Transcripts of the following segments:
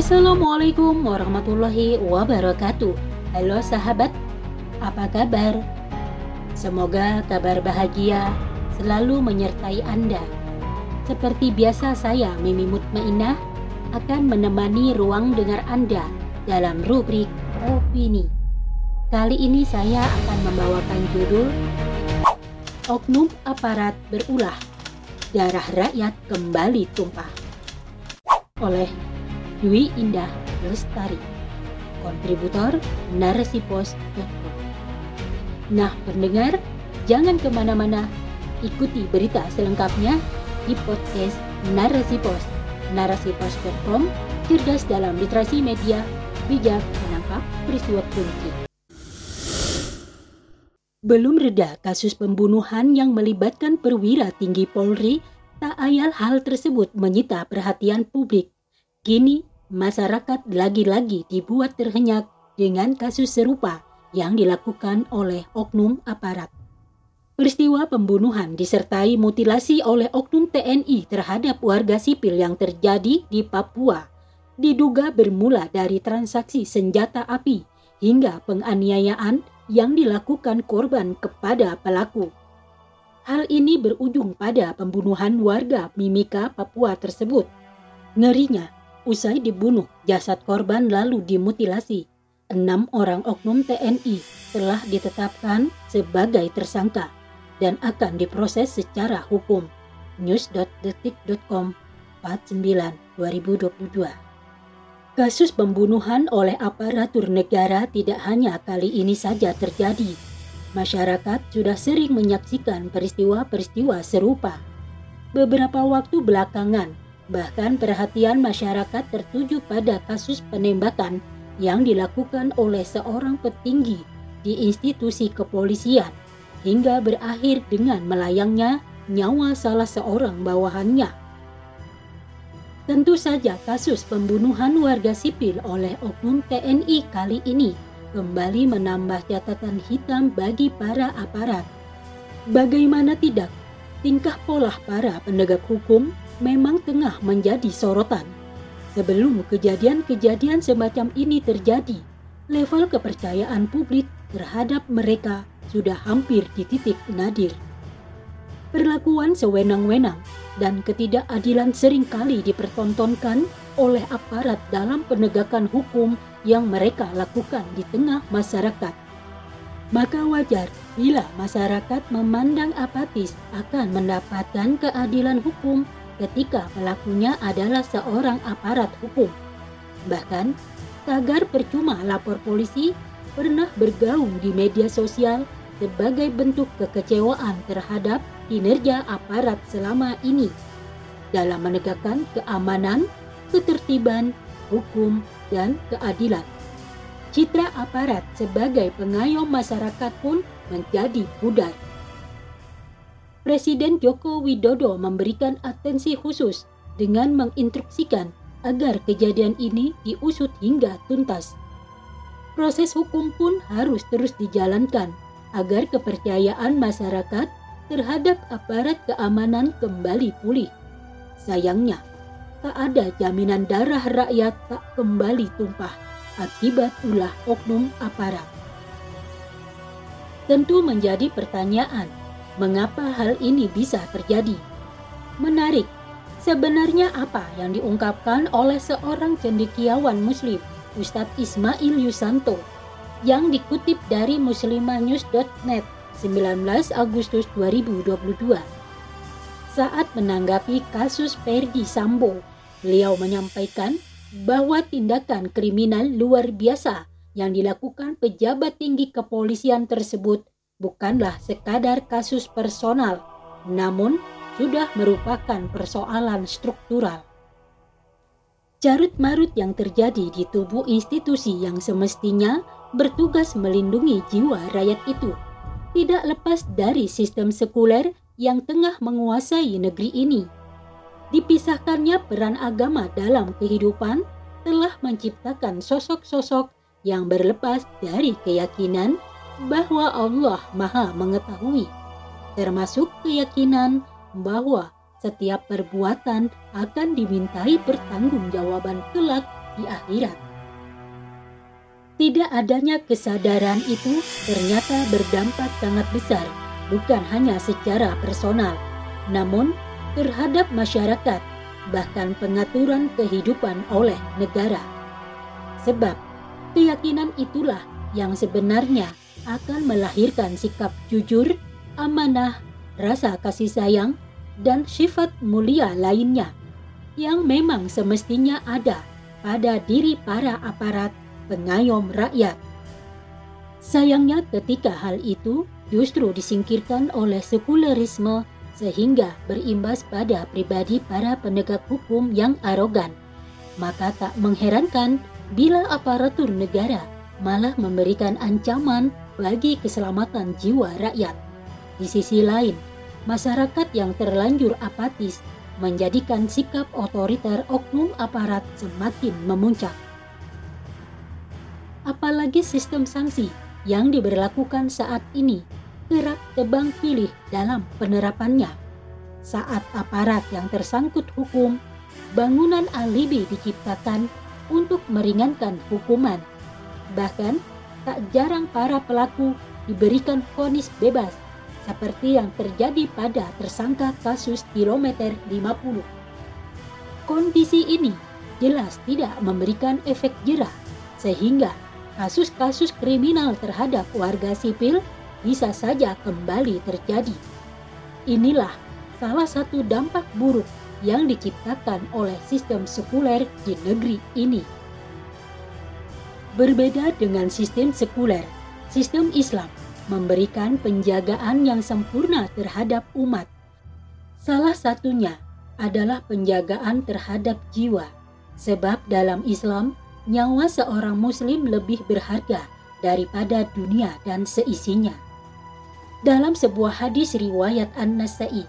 Assalamualaikum warahmatullahi wabarakatuh. Halo sahabat, apa kabar? Semoga kabar bahagia selalu menyertai Anda. Seperti biasa saya Mimi Mutmainah akan menemani ruang dengar Anda dalam rubrik opini. Kali ini saya akan membawakan judul Oknum Aparat Berulah Darah Rakyat Kembali Tumpah oleh Dwi Indah Lestari kontributor narasipos.com Nah pendengar, jangan ke mana-mana, ikuti berita selengkapnya di podcast Narasi Pos. Narasipos.com, cerdas dalam literasi media, bijak menangkap peristiwa kunci. Belum reda kasus pembunuhan yang melibatkan perwira tinggi Polri, tak ayal hal tersebut menyita perhatian publik. Kini, masyarakat lagi-lagi dibuat terhenyak dengan kasus serupa yang dilakukan oleh oknum aparat. Peristiwa pembunuhan disertai mutilasi oleh oknum TNI terhadap warga sipil yang terjadi di Papua diduga bermula dari transaksi senjata api hingga penganiayaan yang dilakukan korban kepada pelaku. Hal ini berujung pada pembunuhan warga Mimika, Papua tersebut. Ngerinya, usai dibunuh, jasad korban lalu dimutilasi enam orang oknum TNI telah ditetapkan sebagai tersangka dan akan diproses secara hukum. News.detik.com 49 2022 Kasus pembunuhan oleh aparatur negara tidak hanya kali ini saja terjadi. Masyarakat sudah sering menyaksikan peristiwa-peristiwa serupa. Beberapa waktu belakangan, bahkan perhatian masyarakat tertuju pada kasus penembakan yang dilakukan oleh seorang petinggi di institusi kepolisian hingga berakhir dengan melayangnya nyawa salah seorang bawahannya. Tentu saja kasus pembunuhan warga sipil oleh oknum TNI kali ini kembali menambah catatan hitam bagi para aparat. Bagaimana tidak, tingkah pola para penegak hukum memang tengah menjadi sorotan Sebelum kejadian-kejadian semacam ini terjadi, level kepercayaan publik terhadap mereka sudah hampir di titik nadir. Perlakuan sewenang-wenang dan ketidakadilan sering kali dipertontonkan oleh aparat dalam penegakan hukum yang mereka lakukan di tengah masyarakat. Maka wajar bila masyarakat memandang apatis akan mendapatkan keadilan hukum ketika pelakunya adalah seorang aparat hukum. Bahkan, tagar percuma lapor polisi pernah bergaung di media sosial sebagai bentuk kekecewaan terhadap kinerja aparat selama ini dalam menegakkan keamanan, ketertiban, hukum, dan keadilan. Citra aparat sebagai pengayom masyarakat pun menjadi pudar. Presiden Joko Widodo memberikan atensi khusus dengan menginstruksikan agar kejadian ini diusut hingga tuntas. Proses hukum pun harus terus dijalankan agar kepercayaan masyarakat terhadap aparat keamanan kembali pulih. Sayangnya, tak ada jaminan darah rakyat tak kembali tumpah akibat ulah oknum aparat. Tentu menjadi pertanyaan, Mengapa hal ini bisa terjadi? Menarik, sebenarnya apa yang diungkapkan oleh seorang cendekiawan muslim, Ustadz Ismail Yusanto, yang dikutip dari muslimanews.net 19 Agustus 2022. Saat menanggapi kasus Ferdi Sambo, beliau menyampaikan bahwa tindakan kriminal luar biasa yang dilakukan pejabat tinggi kepolisian tersebut bukanlah sekadar kasus personal, namun sudah merupakan persoalan struktural. Carut marut yang terjadi di tubuh institusi yang semestinya bertugas melindungi jiwa rakyat itu tidak lepas dari sistem sekuler yang tengah menguasai negeri ini. Dipisahkannya peran agama dalam kehidupan telah menciptakan sosok-sosok yang berlepas dari keyakinan bahwa Allah Maha Mengetahui, termasuk keyakinan bahwa setiap perbuatan akan dimintai pertanggungjawaban kelak di akhirat. Tidak adanya kesadaran itu ternyata berdampak sangat besar, bukan hanya secara personal, namun terhadap masyarakat, bahkan pengaturan kehidupan oleh negara. Sebab keyakinan itulah yang sebenarnya akan melahirkan sikap jujur, amanah, rasa kasih sayang, dan sifat mulia lainnya yang memang semestinya ada pada diri para aparat pengayom rakyat. Sayangnya ketika hal itu justru disingkirkan oleh sekularisme sehingga berimbas pada pribadi para penegak hukum yang arogan. Maka tak mengherankan bila aparatur negara malah memberikan ancaman bagi keselamatan jiwa rakyat. Di sisi lain, masyarakat yang terlanjur apatis menjadikan sikap otoriter oknum aparat semakin memuncak. Apalagi sistem sanksi yang diberlakukan saat ini kerap tebang pilih dalam penerapannya. Saat aparat yang tersangkut hukum, bangunan alibi diciptakan untuk meringankan hukuman. Bahkan, tak jarang para pelaku diberikan vonis bebas seperti yang terjadi pada tersangka kasus kilometer 50. Kondisi ini jelas tidak memberikan efek jerah sehingga kasus-kasus kriminal terhadap warga sipil bisa saja kembali terjadi. Inilah salah satu dampak buruk yang diciptakan oleh sistem sekuler di negeri ini. Berbeda dengan sistem sekuler, sistem Islam memberikan penjagaan yang sempurna terhadap umat. Salah satunya adalah penjagaan terhadap jiwa, sebab dalam Islam nyawa seorang Muslim lebih berharga daripada dunia dan seisinya. Dalam sebuah hadis riwayat An-Nasai,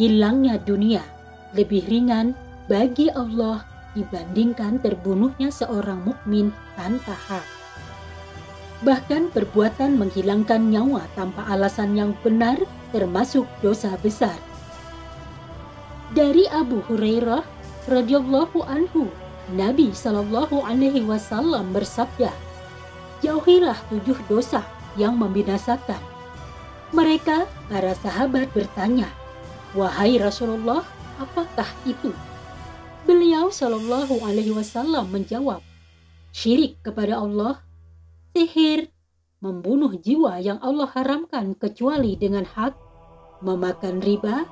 hilangnya dunia lebih ringan bagi Allah dibandingkan terbunuhnya seorang mukmin tanpa hak. Bahkan perbuatan menghilangkan nyawa tanpa alasan yang benar termasuk dosa besar. Dari Abu Hurairah radhiyallahu anhu, Nabi Shallallahu alaihi wasallam bersabda, "Jauhilah tujuh dosa yang membinasakan mereka, para sahabat bertanya, Wahai Rasulullah, apakah itu? Beliau Shallallahu Alaihi Wasallam menjawab, syirik kepada Allah, sihir, membunuh jiwa yang Allah haramkan kecuali dengan hak, memakan riba,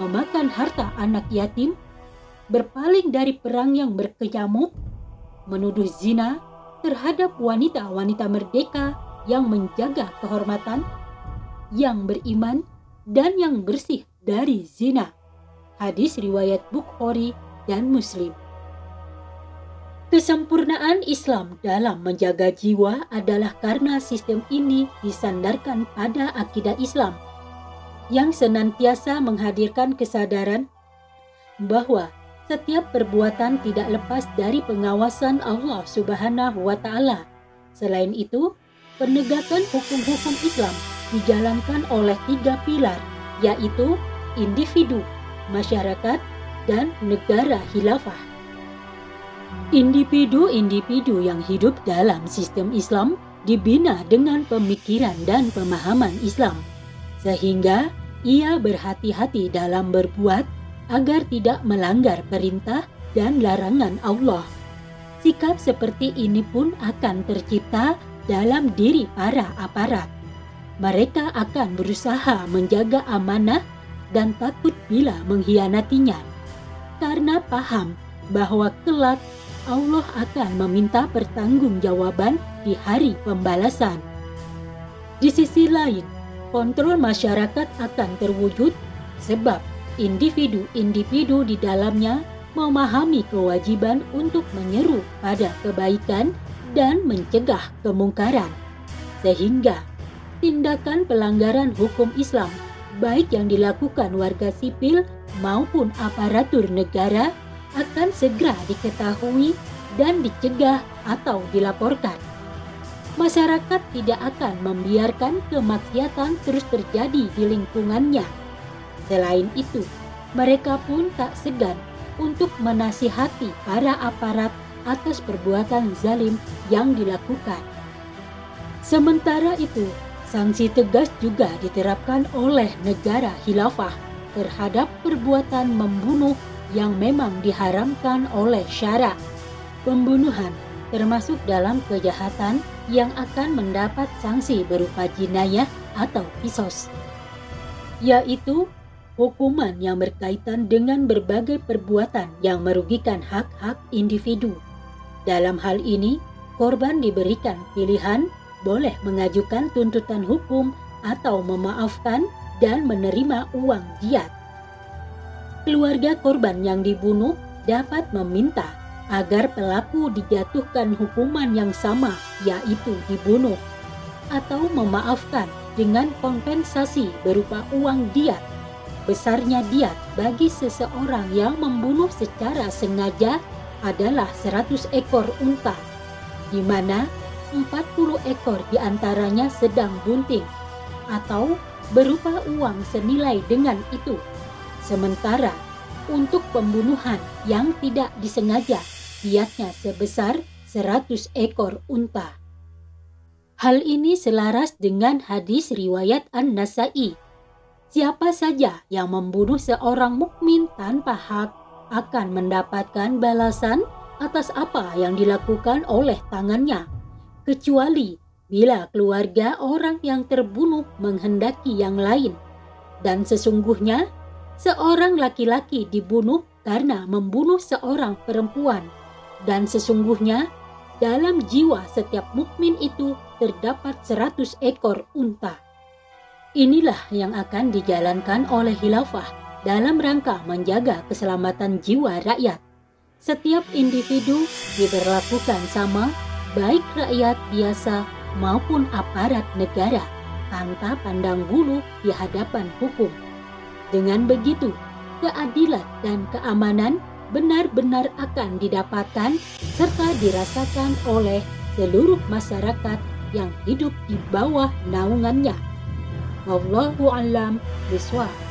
memakan harta anak yatim, berpaling dari perang yang berkecamuk, menuduh zina terhadap wanita-wanita merdeka yang menjaga kehormatan, yang beriman dan yang bersih dari zina. Hadis riwayat Bukhari dan Muslim. Kesempurnaan Islam dalam menjaga jiwa adalah karena sistem ini disandarkan pada akidah Islam yang senantiasa menghadirkan kesadaran bahwa setiap perbuatan tidak lepas dari pengawasan Allah Subhanahu wa taala. Selain itu, penegakan hukum-hukum Islam dijalankan oleh tiga pilar, yaitu individu, masyarakat, dan negara khilafah. Individu-individu yang hidup dalam sistem Islam dibina dengan pemikiran dan pemahaman Islam, sehingga ia berhati-hati dalam berbuat agar tidak melanggar perintah dan larangan Allah. Sikap seperti ini pun akan tercipta dalam diri para aparat mereka akan berusaha menjaga amanah dan takut bila mengkhianatinya, karena paham bahwa kelak Allah akan meminta pertanggungjawaban di hari pembalasan. Di sisi lain, kontrol masyarakat akan terwujud sebab individu-individu di dalamnya memahami kewajiban untuk menyeru pada kebaikan dan mencegah kemungkaran, sehingga tindakan pelanggaran hukum Islam, baik yang dilakukan warga sipil maupun aparatur negara, akan segera diketahui dan dicegah atau dilaporkan. Masyarakat tidak akan membiarkan kemaksiatan terus terjadi di lingkungannya. Selain itu, mereka pun tak segan untuk menasihati para aparat atas perbuatan zalim yang dilakukan. Sementara itu, sanksi tegas juga diterapkan oleh negara khilafah terhadap perbuatan membunuh yang memang diharamkan oleh syarak. Pembunuhan termasuk dalam kejahatan yang akan mendapat sanksi berupa jinayah atau kisos, yaitu hukuman yang berkaitan dengan berbagai perbuatan yang merugikan hak-hak individu. Dalam hal ini, korban diberikan pilihan boleh mengajukan tuntutan hukum atau memaafkan dan menerima uang diat. Keluarga korban yang dibunuh dapat meminta agar pelaku dijatuhkan hukuman yang sama, yaitu dibunuh, atau memaafkan dengan kompensasi berupa uang diat. Besarnya diat bagi seseorang yang membunuh secara sengaja adalah 100 ekor unta, di mana 40 ekor di antaranya sedang bunting, atau berupa uang senilai dengan itu. Sementara untuk pembunuhan yang tidak disengaja diatnya sebesar 100 ekor unta. Hal ini selaras dengan hadis riwayat An-Nasai. Siapa saja yang membunuh seorang mukmin tanpa hak akan mendapatkan balasan atas apa yang dilakukan oleh tangannya, kecuali bila keluarga orang yang terbunuh menghendaki yang lain. Dan sesungguhnya, seorang laki-laki dibunuh karena membunuh seorang perempuan dan sesungguhnya dalam jiwa setiap mukmin itu terdapat seratus ekor unta. Inilah yang akan dijalankan oleh khilafah dalam rangka menjaga keselamatan jiwa rakyat. Setiap individu diberlakukan sama, baik rakyat biasa maupun aparat negara, tanpa pandang bulu di hadapan hukum. Dengan begitu, keadilan dan keamanan benar-benar akan didapatkan serta dirasakan oleh seluruh masyarakat yang hidup di bawah naungannya. Wallahu alam biswab.